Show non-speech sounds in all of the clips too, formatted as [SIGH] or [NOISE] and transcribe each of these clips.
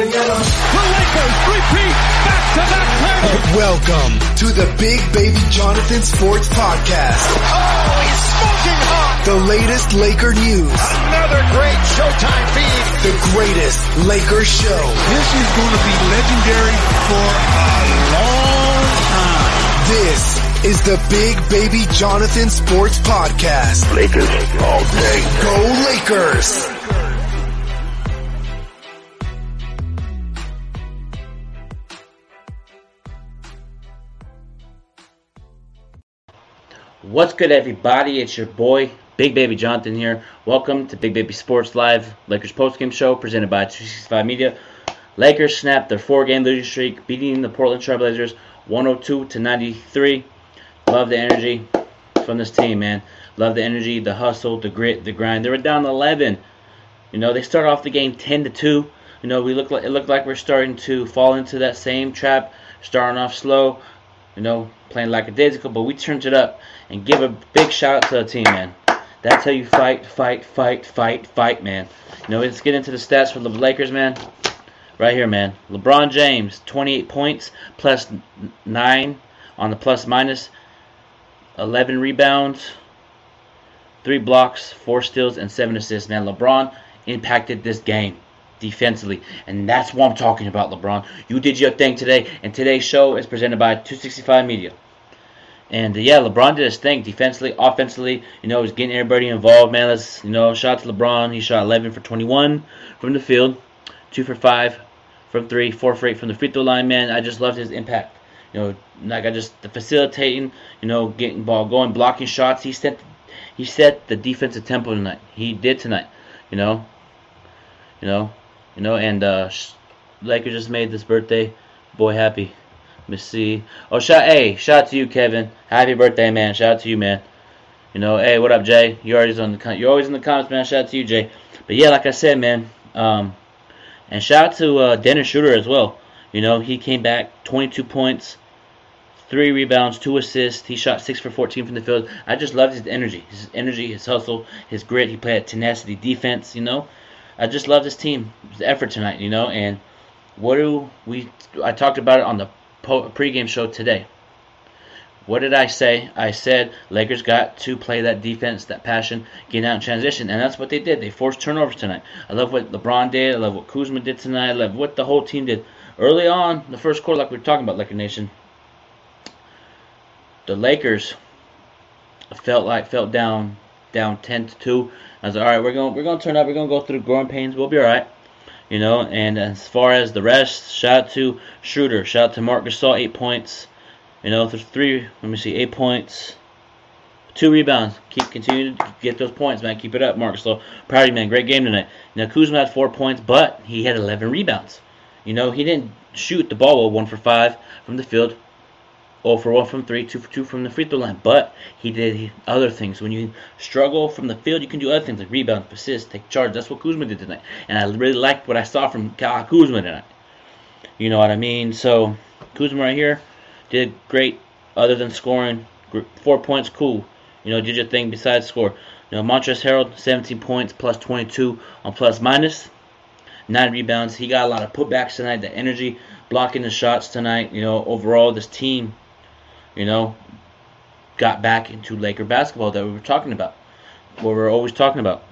The Lakers repeat back-to-back titles. Welcome to the Big Baby Jonathan Sports Podcast. Oh, he's smoking hot. The latest Laker news. Another great Showtime feed. The greatest Laker show. This is going to be legendary for a long time. This is the Big Baby Jonathan Sports Podcast. Lakers all day. Go Lakers! What's good, everybody? It's your boy, Big Baby Jonathan here. Welcome to Big Baby Sports Live, Lakers postgame show presented by 265 Media. Lakers snapped their four-game losing streak, beating the Portland Trailblazers 102 to 93. Love the energy from this team, man. Love the energy, the hustle, the grit, the grind. They were down 11. You know, they start off the game 10 to 2. You know, we look like it looked like we're starting to fall into that same trap, starting off slow, you know, playing lackadaisical, but we turned it up and give a big shout out to the team, man. That's how you fight, fight, fight, fight, fight, man. You know, let's get into the stats for the Lakers, man. Right here, man. LeBron James, 28 points, plus 9 on the plus minus, 11 rebounds, 3 blocks, 4 steals, and 7 assists, man. LeBron impacted this game defensively. And that's what I'm talking about, LeBron. You did your thing today, and today's show is presented by 265 Media. And uh, yeah, LeBron did his thing defensively, offensively. You know, he's getting everybody involved, man. Let's, you know, shout out to LeBron. He shot 11 for 21 from the field, 2 for 5 from 3, 4 for 8 from the free throw line, man. I just loved his impact. You know, like I just the facilitating, you know, getting ball going, blocking shots. He set he set the defensive tempo tonight. He did tonight. You know, you know, you know, and uh, Lakers just made this birthday boy happy. Let me see. Oh, shout, hey, shout out to you, Kevin. Happy birthday, man. Shout out to you, man. You know, hey, what up, Jay? You're always on the you're always in the comments, man. Shout out to you, Jay. But yeah, like I said, man. Um, and shout out to uh, Dennis Schroeder as well. You know, he came back 22 points, three rebounds, two assists. He shot six for 14 from the field. I just loved his energy, his energy, his hustle, his grit. He played tenacity defense. You know, I just love this team, the effort tonight. You know, and what do we? I talked about it on the pregame show today. What did I say? I said Lakers got to play that defense, that passion, getting out in transition, and that's what they did. They forced turnovers tonight. I love what LeBron did. I love what Kuzma did tonight. I love what the whole team did early on, the first quarter, like we were talking about, Laker Nation. The Lakers felt like felt down, down ten to two. I was like, all right, we're going, we're going to turn up. We're going to go through the growing pains. We'll be all right. You know, and as far as the rest, shout out to Schroeder, shout out to Marc Gasol, eight points. You know, three. Let me see, eight points, two rebounds. Keep continuing to get those points, man. Keep it up, Marc Gasol. Proud of you, man. Great game tonight. Now Kuzma had four points, but he had 11 rebounds. You know, he didn't shoot the ball well, one for five from the field, 0 for 1 from 3, 2 for 2 from the free throw line. But he did other things. When you struggle from the field, you can do other things like rebound, assist, take charge. That's what Kuzma did tonight. And I really liked what I saw from Kyle Kuzma tonight. You know what I mean? So, Kuzma right here did great other than scoring. Four points, cool. You know, did your thing besides score. You know, Montrezl Harrell, 17 points, plus 22 on plus minus. Nine rebounds. He got a lot of putbacks tonight. The energy, blocking the shots tonight. You know, overall, this team you know, got back into Laker basketball that we were talking about, what we're always talking about.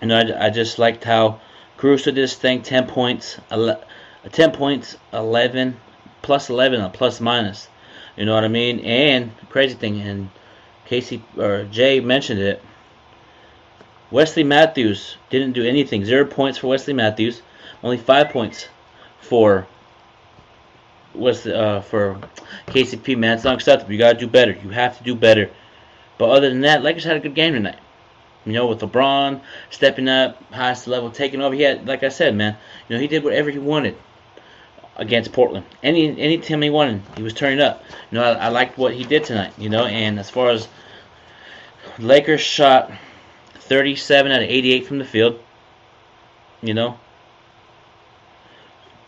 You know, I, I just liked how Caruso did his thing, 10 points, 11, 10 points, 11, plus 11, a plus minus. You know what I mean? And crazy thing, and Casey or Jay mentioned it. Wesley Matthews didn't do anything. Zero points for Wesley Matthews. Only five points for was uh, for KCP, man. It's not acceptable. You gotta do better. You have to do better. But other than that, Lakers had a good game tonight. You know, with LeBron stepping up, highest level, taking over. He had, like I said, man. You know, he did whatever he wanted against Portland. Any any team he wanted, he was turning up. You know, I, I liked what he did tonight. You know, and as far as Lakers shot 37 out of 88 from the field. You know.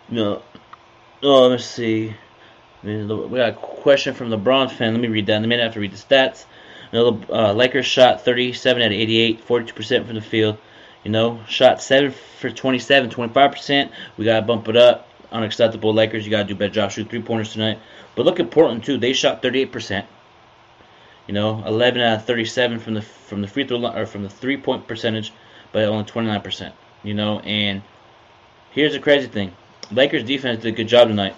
You know, Oh, let's see. We got a question from the LeBron fan. Let me read that in a minute. I have to read the stats. You know, uh, Lakers shot 37 out of 88, 42% from the field. You know, shot 7 for 27, 25%. We got to bump it up. Unacceptable Lakers. You got to do better job shooting three pointers tonight. But look at Portland, too. They shot 38%. You know, 11 out of 37 from the from the free throw line, or from the three point percentage, but only 29%. You know, and here's the crazy thing: Lakers defense did a good job tonight.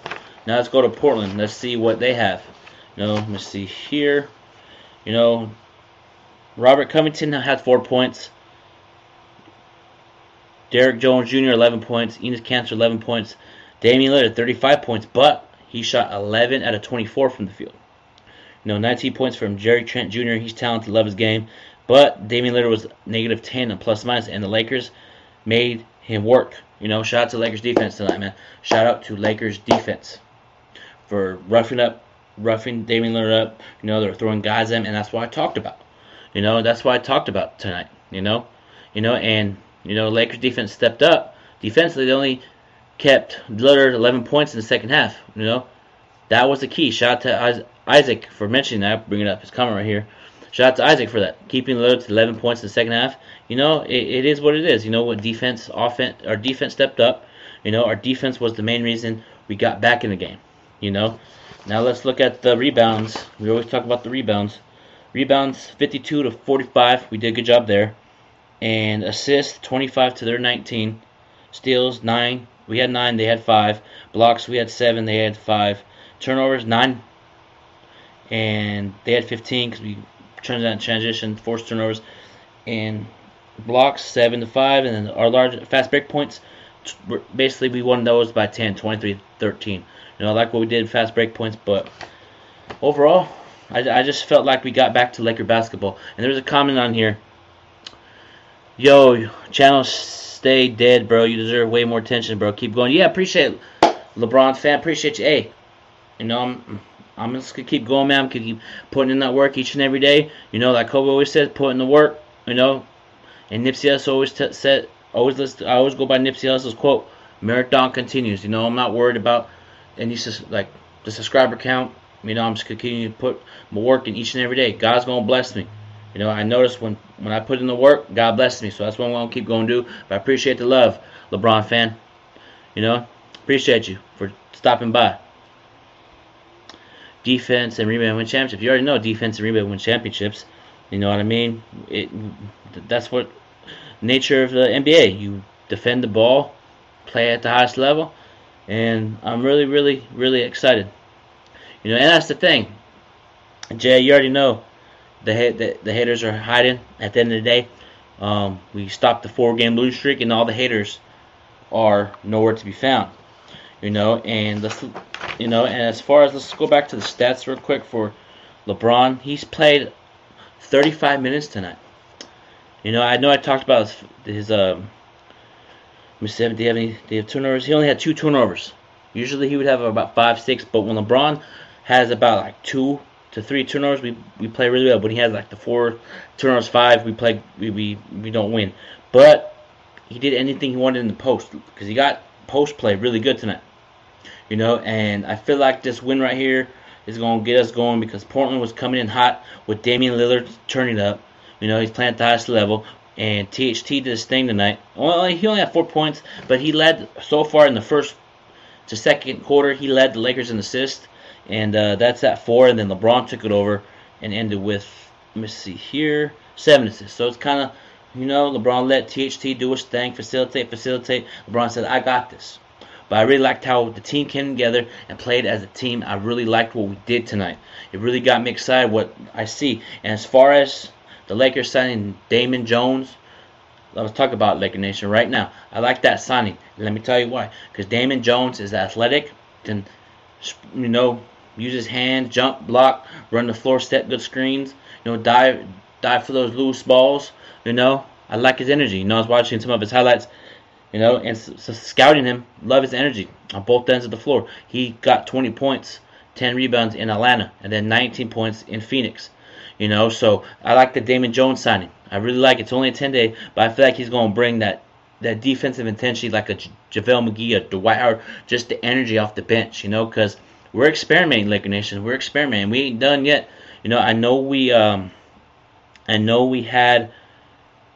Now let's go to Portland. Let's see what they have. Know, let's see here. You know, Robert Covington had four points. Derrick Jones Jr. 11 points. Enes Kanter 11 points. Damian Lillard 35 points, but he shot 11 out of 24 from the field. You know, 19 points from Gary Trent Jr. He's talented, love his game. But Damian Lillard was negative 10 and plus minus, and the Lakers made him work. You know, shout out to Lakers defense tonight, man. Shout out to Lakers defense for roughing up, roughing Damian Lillard up. You know, they're throwing guys at him, and that's what I talked about. You know, that's what I talked about tonight. You know, you know, and you know, Lakers defense stepped up. Defensively, they only kept Lillard 11 points in the second half. You know, that was the key. Shout out to Isaac for mentioning that, bringing up his comment right here. Shout out to Isaac for that, keeping Lillard to 11 points in the second half. You know, it, it is what it is. You know, what defense, offense, our defense stepped up. You know, our defense was the main reason we got back in the game. You know, now let's look at the rebounds. We always talk about the rebounds. Rebounds 52 to 45. We did a good job there. And assists 25 to their 19. Steals 9. We had 9. They had 5. Blocks we had 7. They had 5. Turnovers 9 and they had 15 because we turned that transition, forced turnovers, and blocks 7 to 5, and then our large fast break points, basically we won those by 10, 23 13. You know, I like what we did fast break points, but overall, I, I just felt like we got back to Laker basketball. And there's a comment on here. Yo, channel stay dead, bro. You deserve way more attention, bro. Keep going. Yeah, appreciate it. LeBron fan. Appreciate you. Hey, you know, I'm I'm just gonna keep going, man. I'm gonna keep putting in that work each and every day. You know, like Kobe always says, put in the work. You know, and Nipsey Hussle always t- said, always listen. I always go by Nipsey Hussle's quote: "Marathon continues." You know, I'm not worried about any like the subscriber count. You know, I'm just continuing to put my work in each and every day. God's gonna bless me. You know, I notice when when I put in the work, God blesses me. So that's what I'm gonna keep going to do. But I appreciate the love, LeBron fan. You know, appreciate you for stopping by defense and rebound win championships. You already know defense and rebound win championships. You know what I mean? It that's what nature of the NBA. You defend the ball, play at the highest level, and I'm really, really, really excited. You know, and that's the thing. Jay, you already know the the, the haters are hiding. At the end of the day, um, we stopped the four-game losing streak, and all the haters are nowhere to be found. You know, and let's you know, and as far as let's go back to the stats real quick for LeBron. He's played 35 minutes tonight. You know, I know I talked about his, his um. Me see. Do you have any? Do you have turnovers? He only had two turnovers. Usually he would have about five, six. But when LeBron has about like two to three turnovers, we we play really well. When he has like the four turnovers, five, we play we we, we don't win. But he did anything he wanted in the post because he got post play really good tonight. You know, and I feel like this win right here is going to get us going because Portland was coming in hot with Damian Lillard turning up. You know, he's playing at the highest level. And THT did his thing tonight. Well, he only had four points, but he led so far in the first to second quarter. He led the Lakers in assists, and uh, that's at four. And then LeBron took it over and ended with, let me see here, seven assists. So it's kind of, you know, LeBron let THT do his thing, facilitate, facilitate. LeBron said, I got this. But I really liked how the team came together and played as a team. I really liked what we did tonight. It really got me excited what I see. And as far as the Lakers signing Damon Jones, let's talk about Laker Nation right now. I like that signing. Let me tell you why. Because Damon Jones is athletic, can you know use his hand, jump, block, run the floor, set good screens. You know, dive dive for those loose balls. You know, I like his energy. You know, I was watching some of his highlights you know, and so scouting him, love his energy on both ends of the floor. He got 20 points, 10 rebounds in Atlanta, and then 19 points in Phoenix. You know, so I like the Damon Jones signing. I really like it. It's only a 10 day, but I feel like he's going to bring that that defensive intensity like a JaVale McGee, a Dwight Howard, just the energy off the bench, you know, because we're experimenting, Laker Nation. We're experimenting. We ain't done yet. You know, I know we, um, I know we had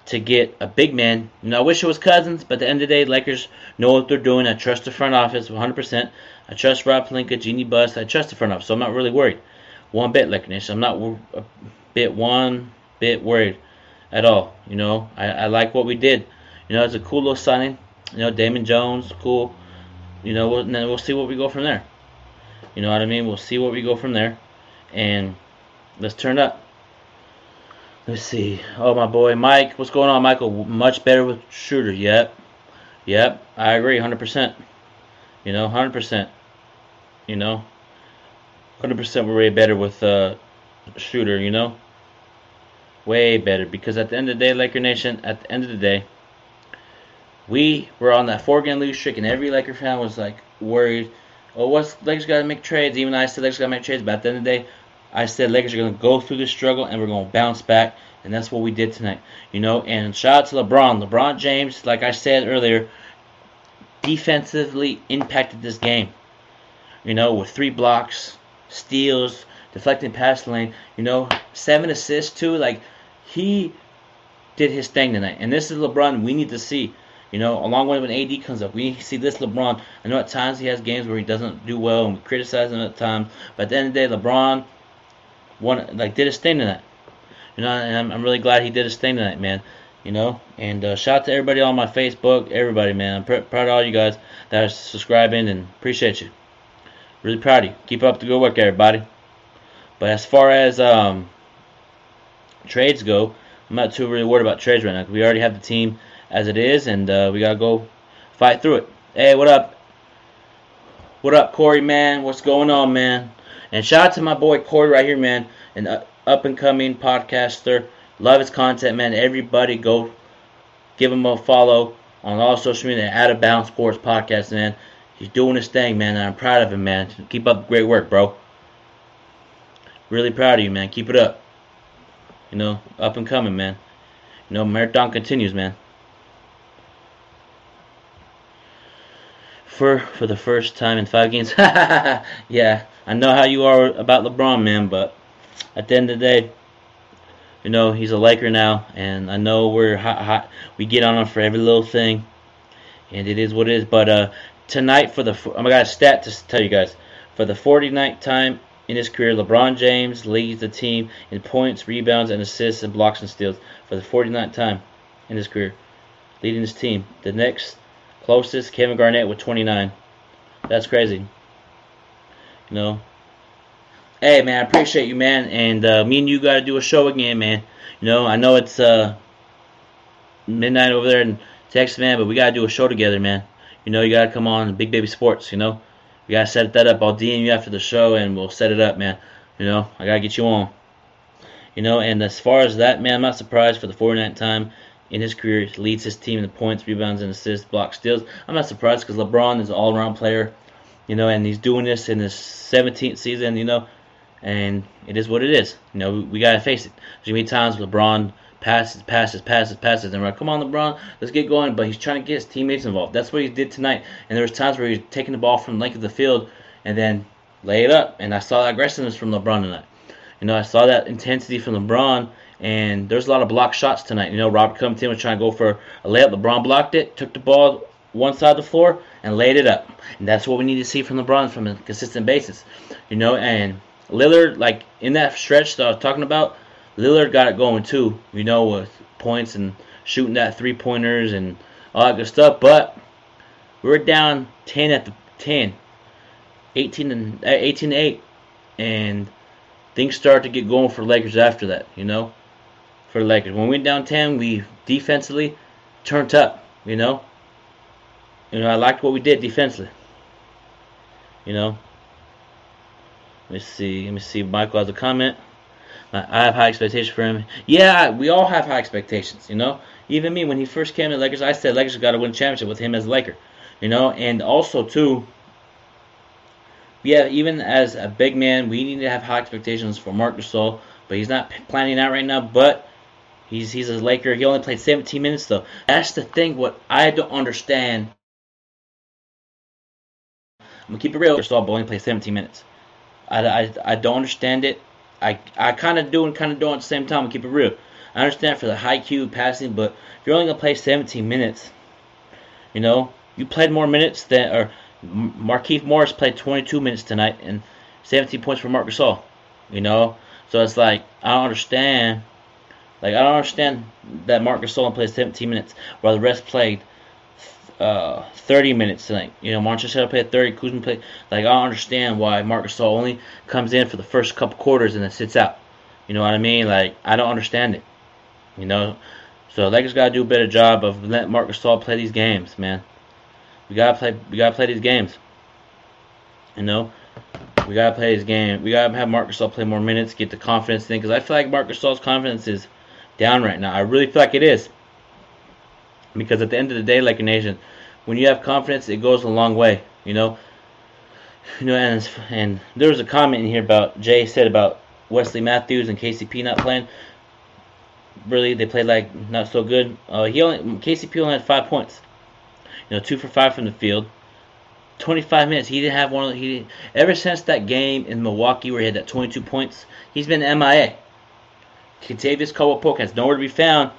to get a big man. Know, I wish it was Cousins, but at the end of the day, Lakers know what they're doing. I trust the front office 100%. I trust Rob Pelinka, Jeanie Buss. I trust the front office, so I'm not really worried. One bit, Laker Nation. I'm not a bit one bit worried at all. You know, I, I like what we did. You know, it's a cool little signing. You know, Damon Jones, cool. You know, and then we'll see what we go from there. You know what I mean? We'll see what we go from there, and let's turn up. Let's see. Oh, my boy Mike. What's going on, Michael? Much better with Schroeder. Yep. Yep. I agree 100%. You know, 100%. You know, 100% we're way better with uh, Schroeder, you know? Way better. Because at the end of the day, Laker Nation, at the end of the day, we were on that four game lose streak, and every Laker fan was like worried. Oh, what's Lakers got to make trades? Even I said Lakers got to make trades, but at the end of the day, I said Lakers are going to go through this struggle and we're going to bounce back, and that's what we did tonight. You know, and shout out to LeBron. LeBron James, like I said earlier, defensively impacted this game. You know, with three blocks, steals, deflecting pass lane. You know, seven assists too. Like he did his thing tonight, and this is LeBron. We need to see. You know, along with when AD comes up, we need to see this LeBron. I know at times he has games where he doesn't do well, and we criticize him at times. But at the end of the day, LeBron one like did his thing tonight. You know, and I'm, I'm really glad he did his thing tonight, man. You know, and uh, shout out to everybody on my Facebook, everybody, man. I'm pr- proud of all you guys that are subscribing and appreciate you. Really proud of you. Keep up the good work, everybody. But as far as um, trades go, I'm not too really worried about trades right now. We already have the team as it is, and uh, we gotta go fight through it. Hey, what up? What up, Corey, man? What's going on, man? And shout out to my boy Corey right here, man, an uh, up and coming podcaster. Love his content, man. Everybody go give him a follow on all social media. Out of Bounds Sports Podcast, man. He's doing his thing, man, I'm proud of him, man. Keep up great work, bro. Really proud of you, man. Keep it up. You know, up and coming, man. You know, marathon continues, man. For for the first time in five games. [LAUGHS] yeah, I know how you are about LeBron, man, but at the end of the day, you know he's a Laker now, and I know we're hot, hot. We get on him for every little thing, and it is what it is. But uh, tonight, for the I got a stat to tell you guys. For the 49th time in his career, LeBron James leads the team in points, rebounds, and assists, and blocks and steals. For the 49th time in his career, leading his team. The next closest, Kevin Garnett with 29. That's crazy. You know. Hey man, I appreciate you, man. And uh, me and you got to do a show again, man. You know, I know it's uh, midnight over there in Texas, man, but we got to do a show together, man. You know, you got to come on Big Baby Sports. You know, we got to set that up. I'll DM you after the show, and we'll set it up, man. You know, I got to get you on. You know, and as far as that, man, I'm not surprised for the 49th time in his career, leads his team in the points, rebounds, and assists, blocks, steals. I'm not surprised because LeBron is an all-around player you know, and he's doing this in his 17th season, you know, and it is what it is. You know, we, we gotta face it. Be times LeBron passes, passes, passes, passes, and we're like, come on, LeBron, let's get going. But he's trying to get his teammates involved. That's what he did tonight. And there was times where he was taking the ball from the length of the field and then lay it up. And I saw that aggressiveness from LeBron tonight. You know, I saw that intensity from LeBron. And there's a lot of block shots tonight. You know, Robert Covington was trying to go for a layup. LeBron blocked it, took the ball one side of the floor, and laid it up. And that's what we need to see from LeBron from a consistent basis. You know, and Lillard, like in that stretch that I was talking about, Lillard got it going too, you know, with points and shooting that three pointers and all that good stuff. But we were down 10 at the 10, 18 and uh, 18 to 8, and things started to get going for Lakers after that, you know, for Lakers. When we went down 10, we defensively turned up, you know, you know, I liked what we did defensively. You know. Let me see. Let me see. Michael has a comment. I have high expectations for him. Yeah, we all have high expectations. You know, even me when he first came to Lakers, I said Lakers got to win a championship with him as Laker. You know, and also too. Yeah, even as a big man, we need to have high expectations for Marc Gasol, but he's not planning out right now. But he's he's a Laker. He only played 17 minutes though. That's the thing. What I don't understand Gonna keep it real. Gasol only played 17 minutes. I, I, I don't understand it. I I kind of do and kind of don't at the same time. I'm keep it real. I understand for the high Q passing, but if you're only gonna play 17 minutes, you know, you played more minutes than or Markieff Morris played 22 minutes tonight and 17 points for Marc Gasol. You know, so it's like I don't understand. Like I don't understand that Marc Gasol played 17 minutes while the rest played uh, 30 minutes tonight. You know, Montrezl played 30, Kuzma played. Like I don't understand why Marcus Gasol only comes in for the first couple quarters and then sits out. You know what I mean? Like I don't understand it. You know, so Lakers gotta do a better job of letting Marcus Gasol play these games, man. We gotta play. We gotta play these games. You know, we gotta play this game. We gotta have Marcus Gasol play more minutes, get the confidence thing. Because I feel like Marcus Gasol's confidence is down right now. I really feel like it is. Because at the end of the day, like a nation, when you have confidence, it goes a long way. You know. You know, and and there was a comment in here about Jay said about Wesley Matthews and KCP not playing. Really, they played like not so good. Uh, he only KCP only had five points. You know, two for five from the field. 25 minutes. He didn't have one. He ever since that game in Milwaukee where he had that 22 points. He's been MIA. Kentavious Caldwell Pope has nowhere to be found,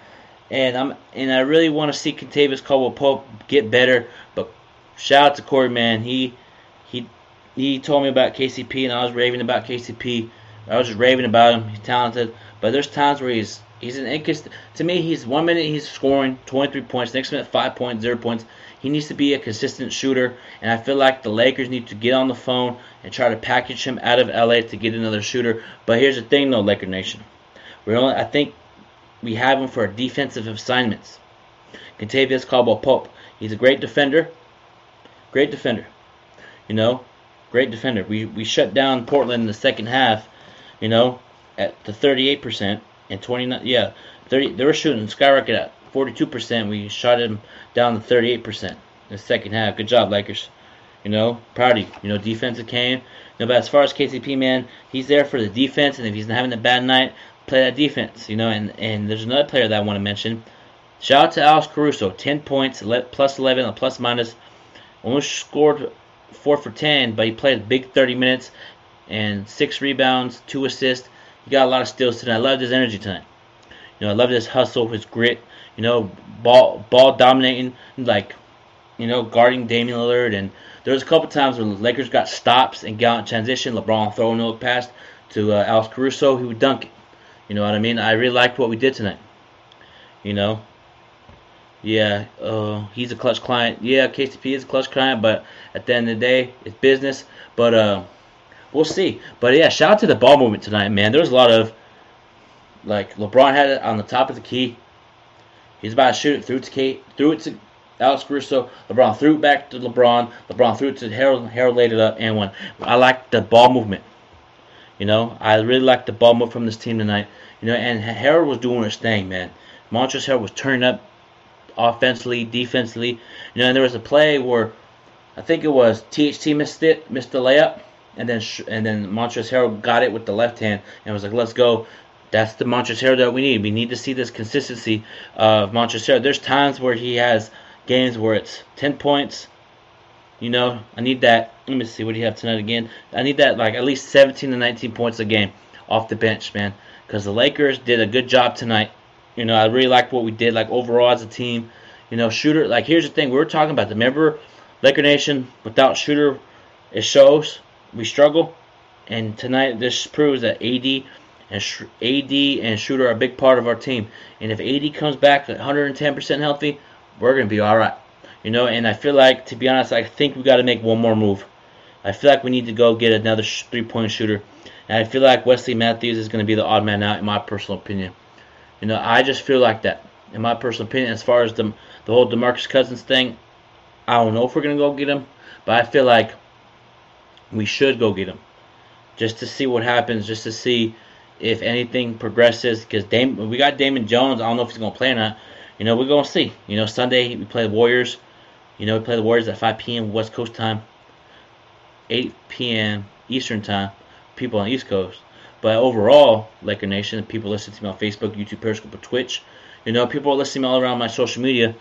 and I'm and I really want to see Kentavious Caldwell Pope get better. But shout out to Corey, man. He he he told me about KCP, and I was raving about KCP. I was just raving about him. He's talented, but there's times where he's he's an inconsistent. To me, he's one minute he's scoring 23 points, next minute five points, zero points. He needs to be a consistent shooter, and I feel like the Lakers need to get on the phone and try to package him out of LA to get another shooter. But here's the thing, though, Laker Nation, we only I think we have him for defensive assignments. Kentavious Caldwell Pope, he's a great defender, great defender, you know, great defender. We we shut down Portland in the second half, you know, at the 38% and 29. Yeah, 30. They were shooting skyrocket at 42%. We shot him down to 38% in the second half. Good job, Lakers. You know, proud of you. You know, defensive came. You know, but as far as KCP, man, he's there for the defense, and if he's having a bad night, play that defense. You know, and and there's another player that I want to mention. Shout out to Alex Caruso, 10 points, plus 11, a plus minus. Almost scored 4 for 10, but he played a big 30 minutes and 6 rebounds, 2 assists. He got a lot of steals tonight. I loved his energy tonight. You know, I loved his hustle, his grit you know, ball ball dominating, like, you know, guarding Damian Lillard. And there was a couple times when the Lakers got stops and got transition. LeBron throwing a pass to uh, Alex Caruso, he would dunk it. You know what I mean? I really liked what we did tonight. You know, yeah, uh, he's a clutch client. Yeah, KCP is a clutch client, but at the end of the day, it's business. But uh, we'll see. But yeah, shout out to the ball movement tonight, man. There was a lot of like LeBron had it on the top of the key. He's about to shoot it through to Kate, threw it to Alex Caruso. LeBron threw it back to LeBron. LeBron threw it to Harrell. Harrell laid it up and won. I like the ball movement. You know, I really like the ball movement from this team tonight. You know, and Harrell was doing his thing, man. Montrezl Harrell was turning up offensively, defensively. You know, and there was a play where I think it was THT missed it, missed the layup, and then and then Montrezl Harrell got it with the left hand and was like, "Let's go." That's the Montrezl that we need. We need to see this consistency of Montrezl. There's times where he has games where it's 10 points. You know, I need that. Let me see what do you have tonight again. I need that like at least 17 to 19 points a game off the bench, man. Because the Lakers did a good job tonight. You know, I really liked what we did, like overall as a team. You know, shooter. Like here's the thing, we were talking about. The remember, Laker Nation without Schroeder, it shows we struggle. And tonight, this proves that AD and AD and Schroeder are a big part of our team. And if AD comes back 110% healthy, we're to be all right. You know, and I feel like, to be honest, I think we got to make one more move. I feel like we need to go get another three-point shooter. And I feel like Wesley Matthews is going to be the odd man out, in my personal opinion. You know, I just feel like that, in my personal opinion. As far as the the whole DeMarcus Cousins thing, I don't know if we're going to go get him, but I feel like we should go get him, just to see what happens, just to see if anything progresses, because Dame, we got Damon Jones. I don't know if he's gonna play or not. You know, we're gonna see. You know, Sunday we play the Warriors. You know, we play the Warriors at 5 p.m. West Coast time, 8 p.m. Eastern time. People on the East Coast. But overall, Laker Nation, people listen to me on Facebook, YouTube, Periscope, or Twitch. You know, people are listening all around my social media.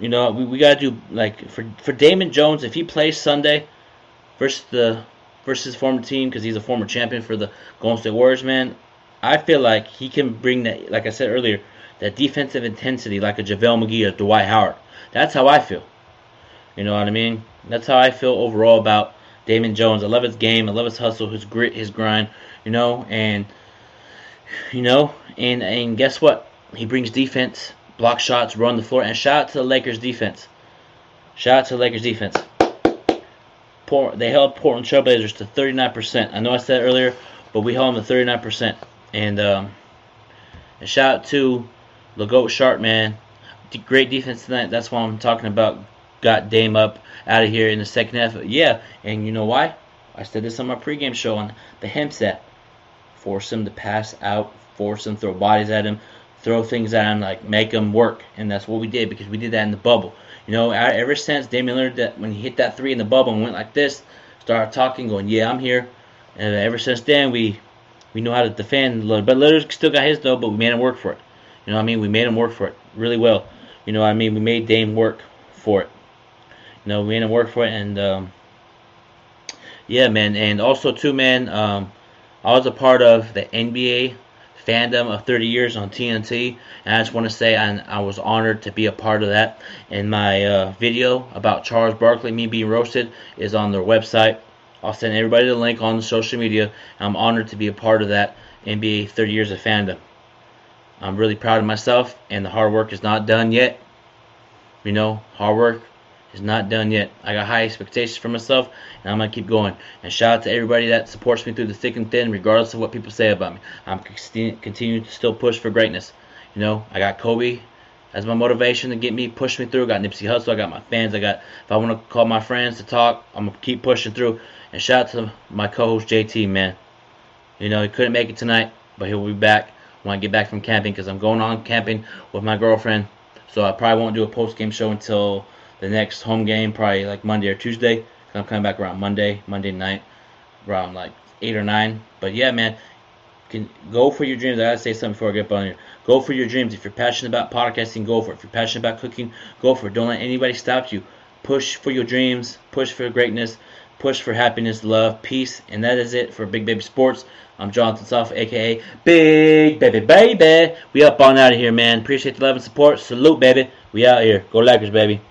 You know, we, we gotta do like for for Damon Jones if he plays Sunday versus the versus former team because he's a former champion for the Golden State Warriors, man. I feel like he can bring that, like I said earlier, that defensive intensity like a JaVale McGee or Dwight Howard. That's how I feel. You know what I mean? That's how I feel overall about Damon Jones. I love his game. I love his hustle, his grit, his grind. You know, and you know, and and guess what? He brings defense, block shots, run the floor, and shout out to the Lakers defense. Shout out to the Lakers defense. Port, they held Portland Trailblazers to 39%. I know I said earlier, but we held them to 39%. And, um, and shout out to Legoat Sharp, man. Great defense tonight. That's why I'm talking about. Got Dame up out of here in the second half. Yeah, and you know why? I said this on my pregame show on the hemp set. Force him to pass out, force him throw bodies at him, throw things at him, like make him work. And that's what we did because we did that in the bubble. You know, ever since Damian Lillard, that when he hit that three in the bubble and went like this, started talking, going, "Yeah, I'm here." And ever since then, we we know how to defend. But Lillard still got his though, but we made him work for it. You know what I mean? We made him work for it really well. You know what I mean? We made Dame work for it. You know, we made him work for it, and um, yeah, man. And also too, man. Um, I was a part of the NBA fandom of 30 years on TNT, and I just want to say I, I was honored to be a part of that. And my uh, video about Charles Barkley, me being roasted, is on their website. I'll send everybody the link on social media. I'm honored to be a part of that NBA 30 years of fandom. I'm really proud of myself, and the hard work is not done yet. You know, hard work is not done yet. I got high expectations for myself, and I'm gonna keep going. And shout out to everybody that supports me through the thick and thin, regardless of what people say about me. I'm continuing to still push for greatness. You know, I got Kobe as my motivation to get me push me through. I got Nipsey Hussle, I got my fans, I got if I want to call my friends to talk, I'm gonna keep pushing through. And shout out to my co-host JT, man. You know, he couldn't make it tonight, but he'll be back when I get back from camping because I'm going on camping with my girlfriend. So I probably won't do a post game show until the next home game, probably like Monday or Tuesday. I'm coming back around Monday, Monday night, around like eight or nine. But yeah, man, can go for your dreams. I gotta say something before I get on here. Go for your dreams. If you're passionate about podcasting, go for it. If you're passionate about cooking, go for it. Don't let anybody stop you. Push for your dreams. Push for greatness. Push for happiness, love, peace, and that is it for Big Baby Sports. I'm Jonathan Soft, aka Big Baby Baby. We up on out of here, man. Appreciate the love and support. Salute, baby. We out here. Go Lakers, baby.